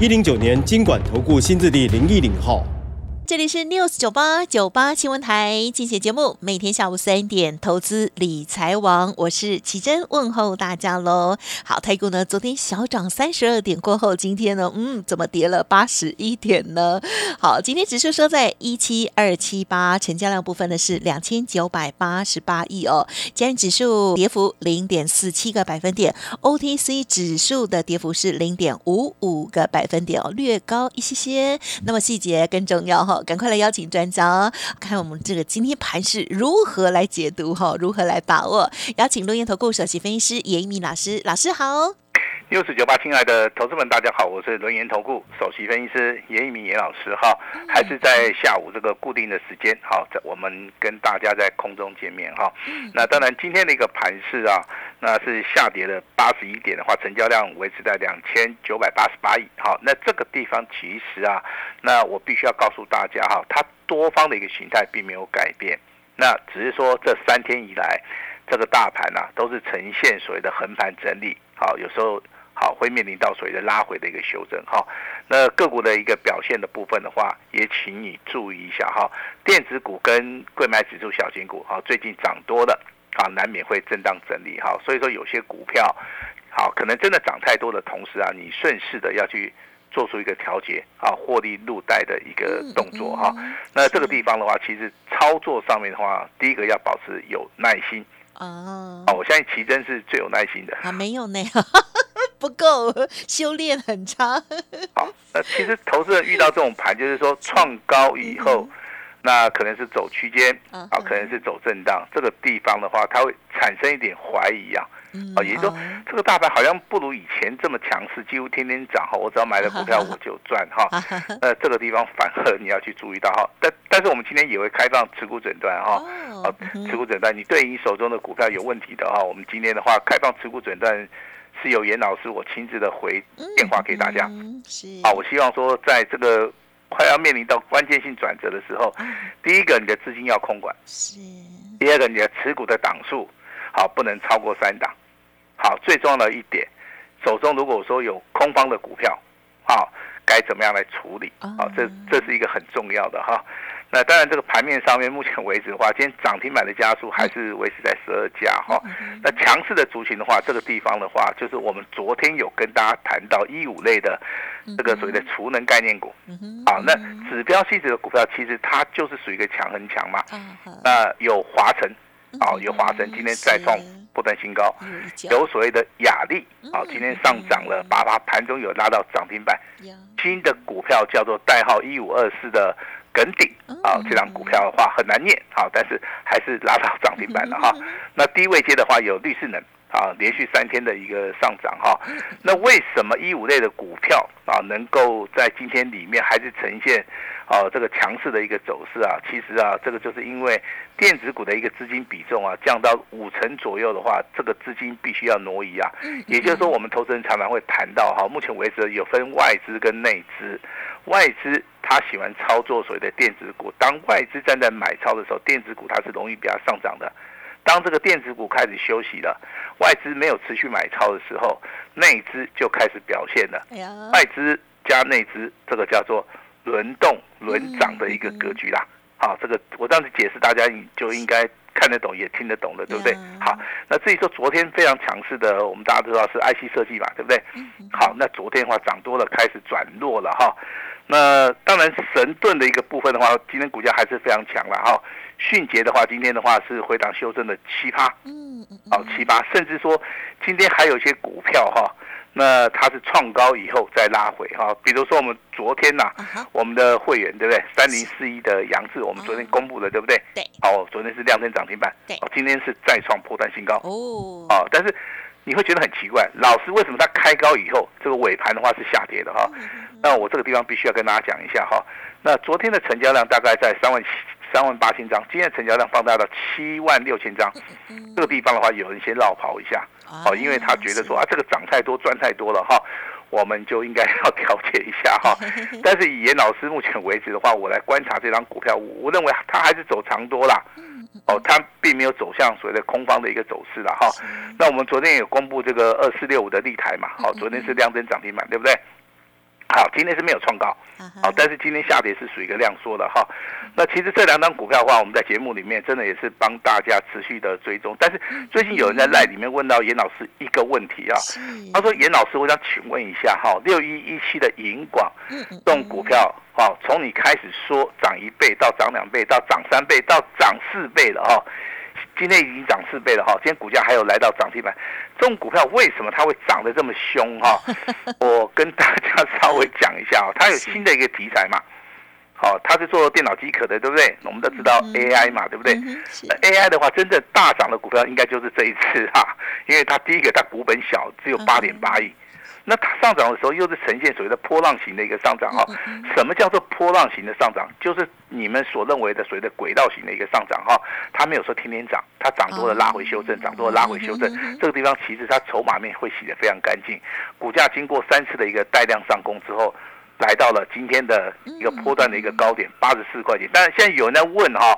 一零九年经管投顾新字第零一零号。这里是 News 九八九八新闻台，进行节目，每天下午三点，投资理财王，我是奇珍，问候大家喽。好，台股呢，昨天小涨三十二点过后，今天呢，嗯，怎么跌了八十一点呢？好，今天指数收在一七二七八，成交量部分呢是两千九百八十八亿哦。今日指数跌幅零点四七个百分点，OTC 指数的跌幅是零点五五个百分点哦，略高一些些。那么细节更重要哈。赶快来邀请专家哦，看我们这个今天盘是如何来解读哈，如何来把握？邀请录音投顾首席分析师严一鸣老师，老师好。六四九八，亲爱的投资们，大家好，我是轮研投顾首席分析师严一鸣严老师哈，还是在下午这个固定的时间好，在我们跟大家在空中见面哈。那当然，今天的一个盘势啊，那是下跌了八十一点的话，成交量维持在两千九百八十八亿。好，那这个地方其实啊，那我必须要告诉大家哈，它多方的一个形态并没有改变，那只是说这三天以来，这个大盘啊都是呈现所谓的横盘整理。好，有时候。好，会面临到所谓的拉回的一个修正哈。那个股的一个表现的部分的话，也请你注意一下哈。电子股跟贵买指数小型股哈，最近涨多了啊，难免会震荡整理哈。所以说有些股票好，可能真的涨太多的同时啊，你顺势的要去做出一个调节啊，获利入袋的一个动作哈。那这个地方的话，其实操作上面的话，第一个要保持有耐心啊。哦，我相信奇珍是最有耐心的啊，没有呢。不够，修炼很差。好，那其实投资人遇到这种盘，就是说创高以后，那可能是走区间，啊，可能是走震荡。这个地方的话，它会产生一点怀疑啊。啊，也就是说，这个大盘好像不如以前这么强势，几乎天天涨哈。我只要买了股票我就赚哈。呃，这个地方反而你要去注意到哈。但但是我们今天也会开放持股诊断哈。啊。持股诊断，你对你手中的股票有问题的哈，我们今天的话开放持股诊断。是由严老师我亲自的回电话给大家，是。啊，我希望说在这个快要面临到关键性转折的时候，第一个你的资金要空管，是，第二个你的持股的档数好不能超过三档，好，最重要的一点，手中如果说有空方的股票，好，该怎么样来处理？好，这这是一个很重要的哈。那当然，这个盘面上面，目前为止的话，今天涨停板的家数还是维持在十二家哈。那强势的族群的话，这个地方的话，就是我们昨天有跟大家谈到一五类的这个所谓的储能概念股。好，那指标性质的股票，其实它就是属于一个强很强嘛。那有华晨，啊，有华晨今天再创不断新高，有所谓的雅力，啊，今天上涨了八八，盘中有拉到涨停板。新的股票叫做代号一五二四的。梗顶啊，这张股票的话很难念，啊，但是还是拉到涨停板了哈。那低位接的话有绿势能啊，连续三天的一个上涨哈。那为什么一五类的股票啊能够在今天里面还是呈现啊这个强势的一个走势啊？其实啊，这个就是因为电子股的一个资金比重啊降到五成左右的话，这个资金必须要挪移啊。也就是说，我们投资人常常会谈到哈，目前为止有分外资跟内资，外资。他喜欢操作所谓的电子股，当外资站在买超的时候，电子股它是容易比较上涨的。当这个电子股开始休息了，外资没有持续买超的时候，内资就开始表现了。外资加内资，这个叫做轮动轮涨的一个格局啦。好，这个我这样子解释，大家你就应该看得懂，也听得懂了，对不对？好，那至于说昨天非常强势的，我们大家都知道是 IC 设计嘛，对不对？好，那昨天的话涨多了，开始转弱了哈。那当然，神盾的一个部分的话，今天股价还是非常强了哈。迅捷的话，今天的话是回档修正的七八，嗯嗯，好七八，甚至说今天还有一些股票哈，那它是创高以后再拉回哈。比如说我们昨天呐，我们的会员对不对？三零四一的杨志，我们昨天公布的对不对？对，哦，昨天是亮灯涨停板，对，今天是再创破断新高。哦，哦，但是你会觉得很奇怪，老师为什么它开高以后，这个尾盘的话是下跌的哈？那我这个地方必须要跟大家讲一下哈。那昨天的成交量大概在三万七、三万八千张，今天成交量放大到七万六千张。这个地方的话，有人先绕跑一下，哦，因为他觉得说啊，这个涨太多赚太多了哈，我们就应该要调节一下哈。但是以严老师目前为止的话，我来观察这张股票，我认为它还是走长多啦。哦，它并没有走向所谓的空方的一个走势了哈。那我们昨天也公布这个二四六五的立台嘛，好，昨天是量增涨停板，对不对？好，今天是没有创高，好，但是今天下跌是属于一个量缩的哈。那其实这两张股票的话，我们在节目里面真的也是帮大家持续的追踪。但是最近有人在赖里面问到严老师一个问题啊，他说严老师，我想请问一下哈，六一一七的银广这种股票，哈，从你开始说涨一倍到涨两倍到涨三倍到涨四倍了哈。今天已经涨四倍了哈，今天股价还有来到涨停板，这种股票为什么它会涨得这么凶哈？我跟大家稍微讲一下啊，它有新的一个题材嘛，好，它是做电脑机壳的，对不对？我们都知道 AI 嘛，对不对？AI 的话，真正大涨的股票应该就是这一次哈，因为它第一个它股本小，只有八点八亿。那它上涨的时候又是呈现所谓的波浪形的一个上涨哈，什么叫做波浪形的上涨？就是你们所认为的所谓的轨道型的一个上涨哈，它没有说天天涨，它涨多了拉回修正，涨多了拉回修正，这个地方其实它筹码面会洗得非常干净，股价经过三次的一个带量上攻之后，来到了今天的一个波段的一个高点八十四块钱，但是现在有人在问哈。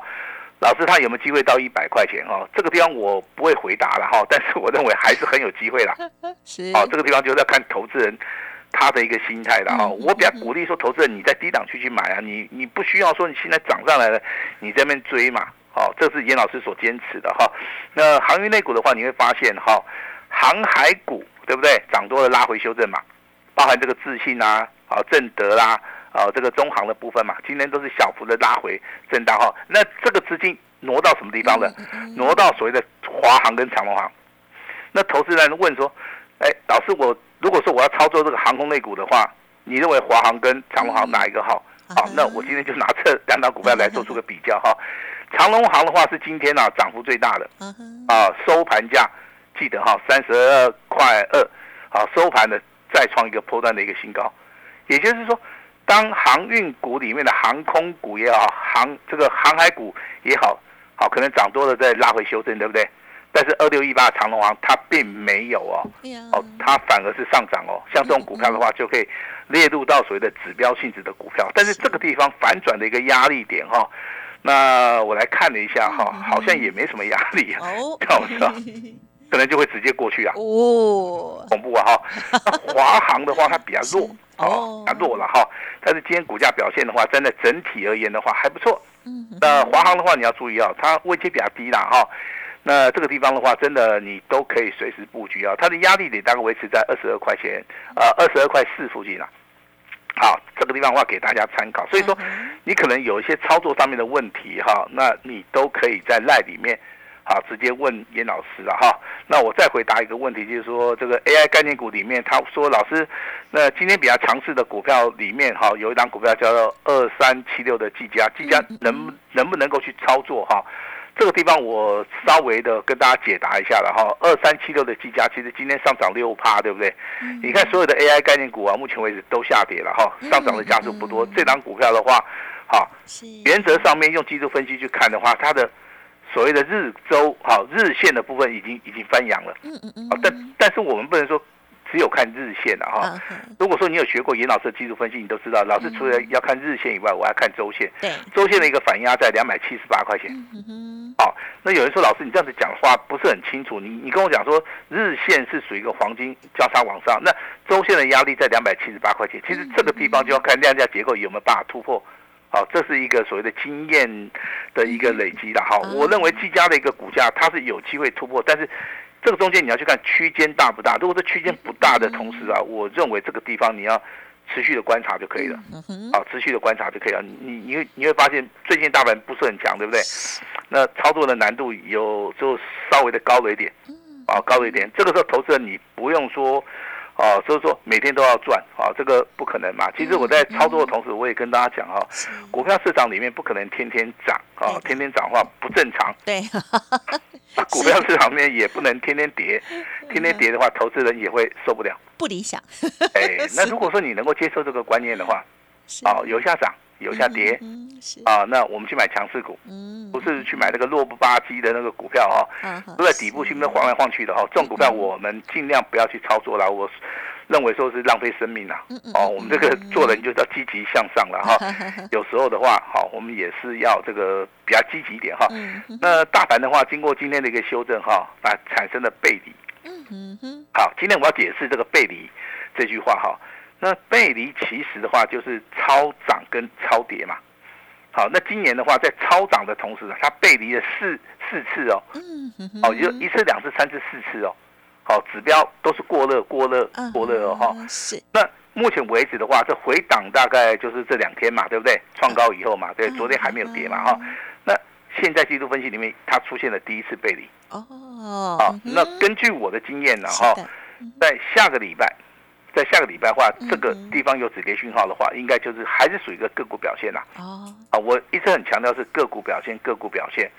老师，他有没有机会到一百块钱哦？这个地方我不会回答了哈，但是我认为还是很有机会啦。是，哦，这个地方就是要看投资人他的一个心态了哈。我比较鼓励说，投资人你在低档区去买啊，你你不需要说你现在涨上来了，你在那边追嘛。哦，这是严老师所坚持的哈。那航运类股的话，你会发现哈，航海股对不对？涨多了拉回修正嘛，包含这个自信啊，好正德啦。哦，这个中行的部分嘛，今天都是小幅的拉回震荡哈。那这个资金挪到什么地方呢？挪到所谓的华航跟长隆航。那投资人问说：“哎，老师，我如果说我要操作这个航空类股的话，你认为华航跟长隆航哪一个好？”好，那我今天就拿这 两档股票来做出个比较哈。长隆航的话是今天啊涨幅最大的，啊收盘价记得哈三十二块二，好收盘的再创一个破段的一个新高，也就是说。当航运股里面的航空股也好，航这个航海股也好，好可能涨多了再拉回修正，对不对？但是二六一八长龙航它并没有哦，哦它反而是上涨哦。像这种股票的话，就可以列入到所谓的指标性质的股票。但是这个地方反转的一个压力点哈，那我来看了一下哈，好像也没什么压力啊，看我说。可能就会直接过去啊，哦，恐怖啊哈。那华航的话，它比较弱哦，弱了哈。但是今天股价表现的话，真的整体而言的话还不错。嗯，那华航的话你要注意啊，它位阶比较低啦哈。那这个地方的话，真的你都可以随时布局啊。它的压力点大概维持在二十二块钱，呃，二十二块四附近了。好，这个地方的话给大家参考。所以说，你可能有一些操作上面的问题哈，那你都可以在赖里面。好，直接问严老师了哈。那我再回答一个问题，就是说这个 AI 概念股里面，他说老师，那今天比较强势的股票里面，哈，有一档股票叫做二三七六的技嘉，技嘉能能不能够去操作哈？这个地方我稍微的跟大家解答一下了哈。二三七六的技嘉其实今天上涨六趴，对不对？你看所有的 AI 概念股啊，目前为止都下跌了哈，上涨的家数不多。这档股票的话，好，原则上面用技术分析去看的话，它的。所谓的日周好日线的部分已经已经翻阳了，嗯嗯嗯，但但是我们不能说只有看日线的哈。如果说你有学过严老师的技术分析，你都知道，老师除了要看日线以外，我还看周线。对，周线的一个反压在两百七十八块钱。嗯哼，好，那有人说老师你这样子讲话不是很清楚，你你跟我讲说日线是属于一个黄金交叉往上，那周线的压力在两百七十八块钱，其实这个地方就要看量价结构有没有办法突破。好，这是一个所谓的经验的一个累积了。好，我认为技嘉的一个股价它是有机会突破，但是这个中间你要去看区间大不大。如果这区间不大的同时啊，我认为这个地方你要持续的观察就可以了。好，持续的观察就可以了。你你会你会发现最近大盘不是很强，对不对？那操作的难度有就稍微的高了一点，啊，高了一点。这个时候投资人你不用说。哦，所以说每天都要赚，啊，这个不可能嘛。其实我在操作的同时，我也跟大家讲哈，股票市场里面不可能天天涨，啊，天天涨的话不正常。对，股票市场面也不能天天跌，天天跌的话，投资人也会受不了。不理想。哎，那如果说你能够接受这个观念的话，哦，有下涨，有下跌，啊，那我们去买强势股，不是去买那个弱不吧唧的那个股票哈，都在底部去那晃来晃去的哈，这种股票我们尽量不要去操作了。我认为说是浪费生命啊，哦，我们这个做人就要积极向上了哈。有时候的话，好，我们也是要这个比较积极一点哈。那大盘的话，经过今天的一个修正哈，啊，产生了背离。嗯哼。好，今天我要解释这个背离这句话哈。那背离其实的话就是超涨跟超跌嘛。好，那今年的话在超涨的同时呢，它背离了四四次哦。哦，就一次、两次、三次、四次哦。好，指标都是过热、过热、过热哦哈。是。那目前为止的话，这回档大概就是这两天嘛，对不对？创高以后嘛，对，昨天还没有跌嘛哈。那现在季度分析里面，它出现了第一次背离。哦。好，那根据我的经验呢哈，在下个礼拜。在下个礼拜的话，这个地方有止跌讯号的话，应该就是还是属于一个个股表现啦。哦，啊，我一直很强调是个股表现，个股表现。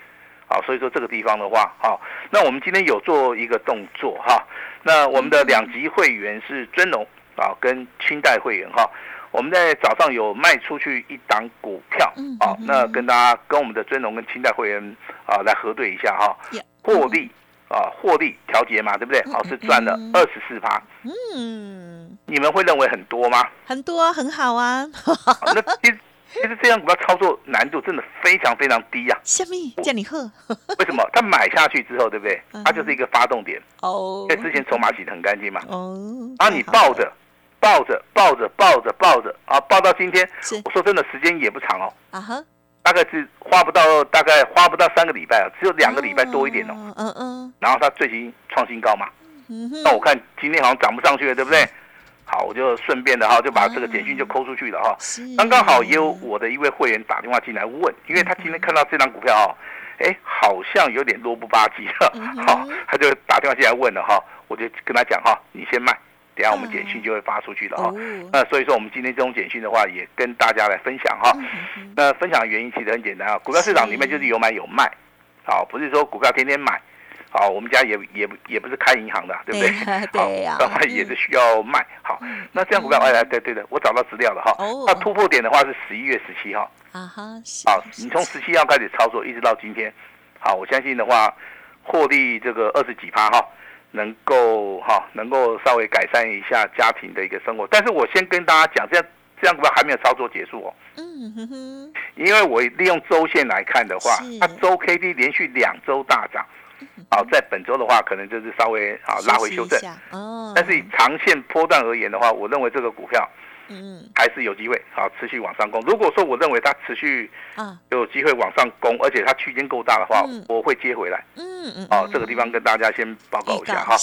好，所以说这个地方的话，好，那我们今天有做一个动作哈。那我们的两级会员是尊龙啊，跟清代会员哈，我们在早上有卖出去一档股票，好，那跟大家跟我们的尊龙跟清代会员啊来核对一下哈，获利。啊，获利调节嘛，对不对？好，是赚了二十四趴。嗯，你们会认为很多吗？很多，很好啊。那其实其实这样股票操作难度真的非常非常低呀。虾米叫你喝。为什么？它买下去之后，对不对？它就是一个发动点。哦。因为之前筹码洗得很干净嘛。哦。啊，你抱着，抱着，抱着，抱着，抱着，啊，抱到今天。我说真的，时间也不长哦。啊哈。大概是花不到，大概花不到三个礼拜啊，只有两个礼拜多一点哦。嗯嗯。然后它最近创新高嘛。嗯那我看今天好像涨不上去了，对不对？好，我就顺便的哈，就把这个简讯就抠出去了哈。刚刚好也有我的一位会员打电话进来问，因为他今天看到这张股票哦，哎，好像有点弱不吧唧了。好，他就打电话进来问了哈，我就跟他讲哈，你先卖。等下我们简讯就会发出去了哈，那所以说我们今天这种简讯的话，也跟大家来分享哈。那分享的原因其实很简单啊，股票市场里面就是有买有卖，好，不是说股票天天买，好，我们家也也也不是开银行的，对不对？对呀，当然也是需要卖。好，那这样股票，哎，对对的，我找到资料了哈。那突破点的话是十一月十七号。啊哈，好，你从十七号开始操作，一直到今天，好，我相信的话，获利这个二十几趴哈。能够哈，能够稍微改善一下家庭的一个生活，但是我先跟大家讲，这样这样股票还没有操作结束哦。嗯哼哼。因为我利用周线来看的话，它周 K D 连续两周大涨，好，在本周的话，可能就是稍微啊拉回修正。哦。但是以长线波段而言的话，我认为这个股票。嗯，还是有机会好持续往上攻。如果说我认为它持续啊有机会往上攻，而且它区间够大的话，我会接回来。嗯嗯，哦，这个地方跟大家先报告一下哈。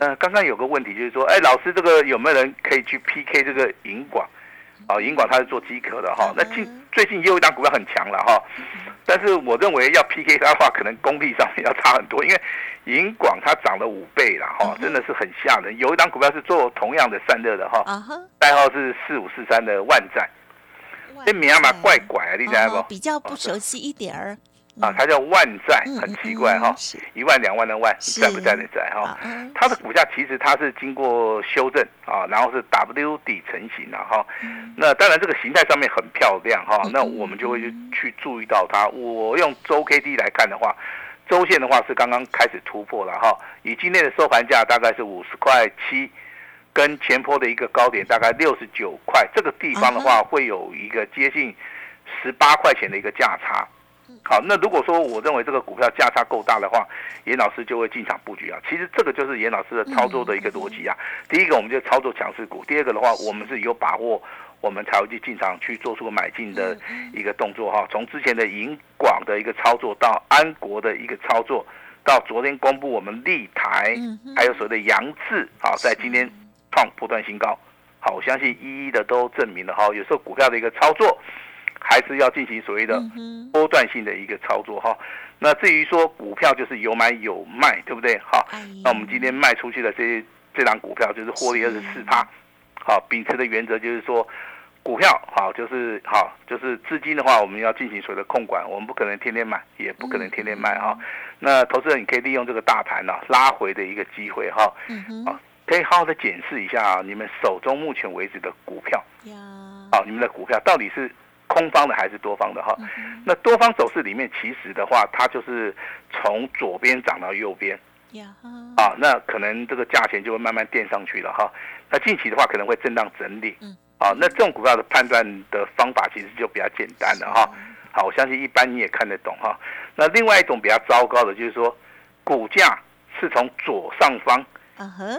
嗯，刚刚有个问题就是说，哎，老师，这个有没有人可以去 PK 这个银广？啊，银广它是做机壳的哈。那近最近又有一档股票很强了哈。但是我认为要 PK 它的话，可能功力上面要差很多，因为银广它涨了五倍了哈，真的是很吓人。有一档股票是做同样的散热的哈，代号是四五四三的万载，这名嘛怪怪啊，你知道不？比较不熟悉一点儿。啊，它叫万债，很奇怪哈，一万两万的万，在不在的在哈。它的股价其实它是经过修正啊，然后是 W 底成型了哈。那当然这个形态上面很漂亮哈，那我们就会去去注意到它。我用周 K D 来看的话，周线的话是刚刚开始突破了哈，以今天的收盘价大概是五十块七，跟前坡的一个高点大概六十九块，这个地方的话会有一个接近十八块钱的一个价差。好，那如果说我认为这个股票价差够大的话，严老师就会进场布局啊。其实这个就是严老师的操作的一个逻辑啊。第一个，我们就操作强势股；第二个的话，我们是有把握，我们才会去进场去做出买进的一个动作哈。从之前的银广的一个操作，到安国的一个操作，到昨天公布我们立台，还有所谓的杨志，好，在今天创不断新高。好，我相信一一的都证明了哈。有时候股票的一个操作。还是要进行所谓的波段性的一个操作哈。那至于说股票就是有买有卖，对不对？好，那我们今天卖出去的这这张股票就是获利二十四趴。好，秉持的原则就是说，股票好，就是好，就是资金的话，我们要进行所谓的控管，我们不可能天天买，也不可能天天卖哈。那投资人你可以利用这个大盘呢拉回的一个机会哈，啊，可以好好的检视一下你们手中目前为止的股票，啊，你们的股票到底是空方的还是多方的哈？那多方走势里面，其实的话，它就是从左边涨到右边，啊，那可能这个价钱就会慢慢垫上去了哈。那近期的话，可能会震荡整理。啊，那这种股票的判断的方法其实就比较简单了哈。好，我相信一般你也看得懂哈。那另外一种比较糟糕的就是说，股价是从左上方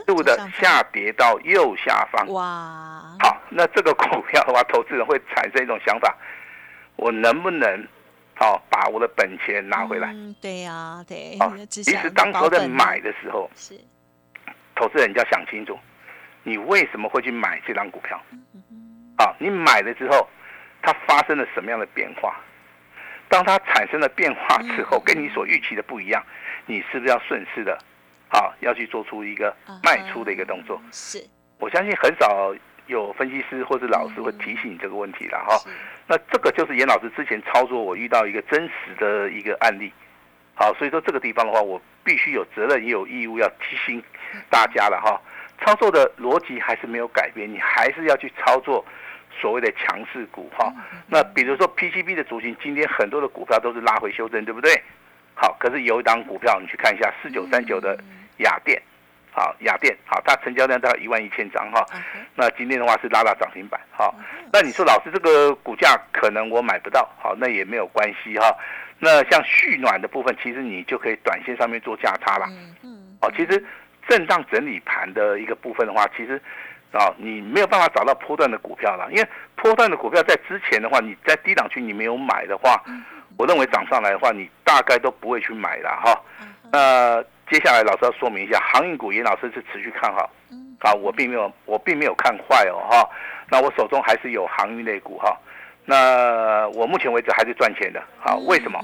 度的下跌到右下方。哇！好，那这个股票的话，投资人会产生一种想法：我能不能好把我的本钱拿回来？对呀，对。啊，其实当时在买的时候，是投资人就要想清楚，你为什么会去买这张股票？啊，你买了之后，它发生了什么样的变化？当它产生了变化之后，跟你所预期的不一样，你是不是要顺势的，啊，要去做出一个卖出的一个动作？是，我相信很少有分析师或者老师会提醒你这个问题了哈。那这个就是严老师之前操作，我遇到一个真实的一个案例。好，所以说这个地方的话，我必须有责任也有义务要提醒大家了哈。操作的逻辑还是没有改变，你还是要去操作。所谓的强势股哈，那比如说 PCB 的族群，今天很多的股票都是拉回修正，对不对？好，可是有一档股票，你去看一下四九三九的雅电，好，雅电，好，它成交量大概一万一千张哈，那今天的话是拉到涨停板，好，那你说老师这个股价可能我买不到，好，那也没有关系哈，那像蓄暖的部分，其实你就可以短线上面做价差了，嗯嗯，好，其实震荡整理盘的一个部分的话，其实。啊，你没有办法找到波段的股票了，因为波段的股票在之前的话，你在低档区你没有买的话，我认为涨上来的话，你大概都不会去买了哈。那接下来老师要说明一下，航运股严老师是持续看好，啊，我并没有我并没有看坏哦哈。那我手中还是有航运类股哈，那我目前为止还是赚钱的啊？为什么？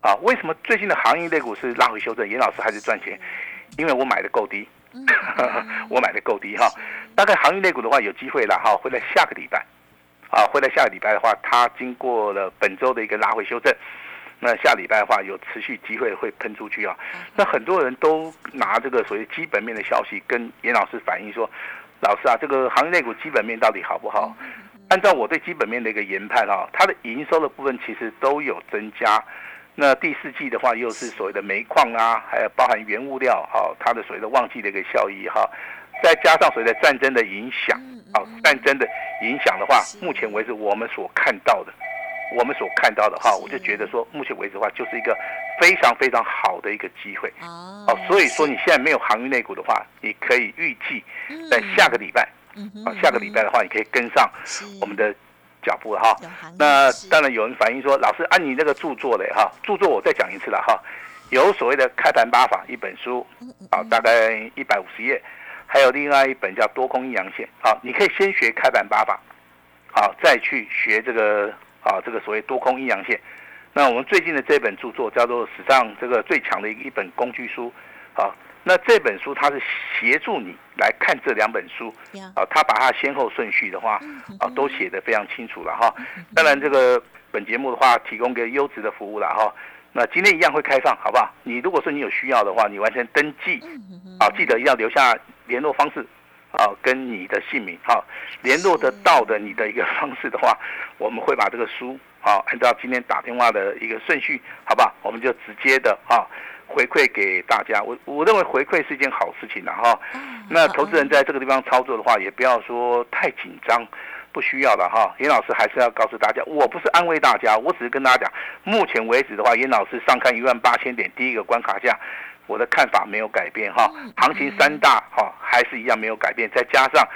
啊，为什么最近的航运类股是拉回修正，严老师还是赚钱？因为我买的够低。我买的够低哈，大概航运类股的话有机会了哈，会在下个礼拜，啊，会在下个礼拜的话，它经过了本周的一个拉回修正，那下礼拜的话有持续机会会喷出去啊。那很多人都拿这个所谓基本面的消息跟严老师反映说，老师啊，这个行业内股基本面到底好不好？按照我对基本面的一个研判啊，它的营收的部分其实都有增加。那第四季的话，又是所谓的煤矿啊，还有包含原物料，哈，它的所谓的旺季的一个效益，哈，再加上所谓的战争的影响，啊，战争的影响的话，目前为止我们所看到的，我们所看到的哈，我就觉得说，目前为止的话，就是一个非常非常好的一个机会，哦，所以说你现在没有航运内股的话，你可以预计在下个礼拜，啊，下个礼拜的话，你可以跟上我们的。脚步哈，那当然有人反映说，老师按你那个著作嘞哈，著作我再讲一次了哈，有所谓的开盘八法一本书，啊，大概一百五十页，还有另外一本叫多空阴阳线，好，你可以先学开盘八法，好，再去学这个啊这个所谓多空阴阳线。那我们最近的这本著作叫做史上这个最强的一一本工具书，好。那这本书它是协助你来看这两本书，啊，他把它先后顺序的话，啊，都写得非常清楚了哈。当然，这个本节目的话，提供个优质的服务了哈。那今天一样会开放，好不好？你如果说你有需要的话，你完成登记，啊，记得要留下联络方式，啊，跟你的姓名，哈，联络得到的你的一个方式的话，我们会把这个书，啊，按照今天打电话的一个顺序，好吧？我们就直接的，啊。回馈给大家，我我认为回馈是一件好事情的哈。那投资人在这个地方操作的话，也不要说太紧张，不需要了哈。严老师还是要告诉大家，我不是安慰大家，我只是跟大家讲，目前为止的话，严老师上看一万八千点第一个关卡价，我的看法没有改变哈。行情三大哈还是一样没有改变，再加上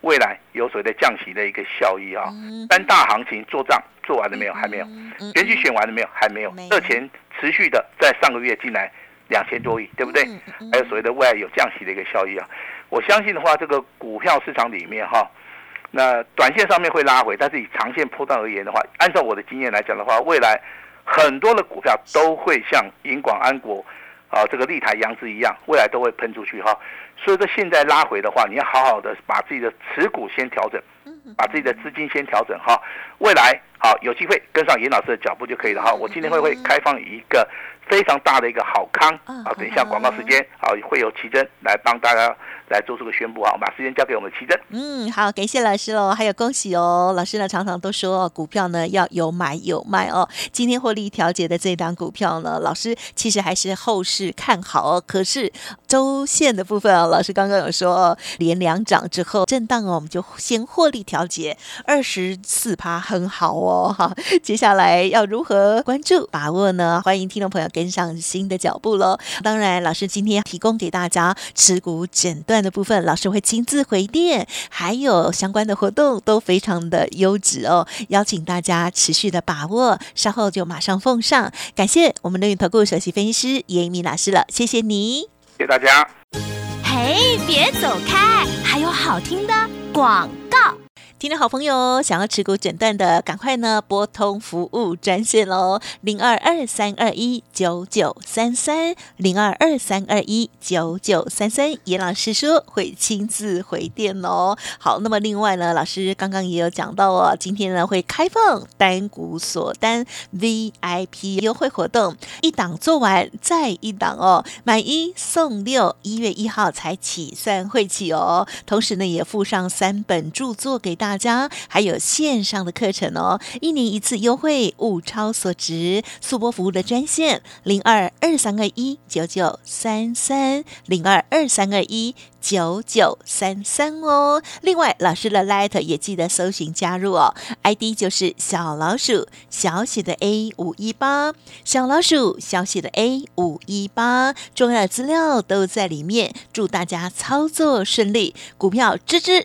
未来有所谓的降息的一个效益啊。三大行情做账做完了没有？还没有。选举选完了没有？还没有。热钱。持续的在上个月进来两千多亿，对不对？还有所谓的未来有降息的一个效益啊。我相信的话，这个股票市场里面哈，那短线上面会拉回，但是以长线波段而言的话，按照我的经验来讲的话，未来很多的股票都会像银广安国啊，这个立台、扬子一样，未来都会喷出去哈。所以说现在拉回的话，你要好好的把自己的持股先调整，把自己的资金先调整哈。未来好有机会跟上严老师的脚步就可以了哈。我今天会会开放一个。非常大的一个好康啊！等一下广告时间啊，会有奇珍来帮大家来做出个宣布啊。我把时间交给我们奇珍。嗯，好，感谢老师哦，还有恭喜哦。老师呢常常都说股票呢要有买有卖哦。今天获利调节的这档股票呢，老师其实还是后市看好哦。可是周线的部分啊，老师刚刚有说连两涨之后震荡哦，我们就先获利调节二十四趴，很好哦。哈，接下来要如何关注把握呢？欢迎听众朋友。跟上新的脚步喽！当然，老师今天提供给大家持股诊断的部分，老师会亲自回电，还有相关的活动都非常的优质哦，邀请大家持续的把握，稍后就马上奉上。感谢我们的云投顾首席分析师叶米老师了，谢谢你，谢谢大家。嘿，别走开，还有好听的广告。听众好朋友，想要持股诊断的，赶快呢拨通服务专线喽，零二二三二一九九三三，零二二三二一九九三三。严老师说会亲自回电哦。好，那么另外呢，老师刚刚也有讲到哦，今天呢会开放单股锁单 VIP 优惠活动，一档做完再一档哦，买一送六，一月一号才起算会起哦。同时呢，也附上三本著作给大。大家还有线上的课程哦，一年一次优惠，物超所值。速播服务的专线零二二三二一九九三三零二二三二一九九三三哦。另外，老师的 Light 也记得搜寻加入哦，ID 就是小老鼠小写的 A 五一八，小老鼠小写的 A 五一八，重要的资料都在里面。祝大家操作顺利，股票吱吱。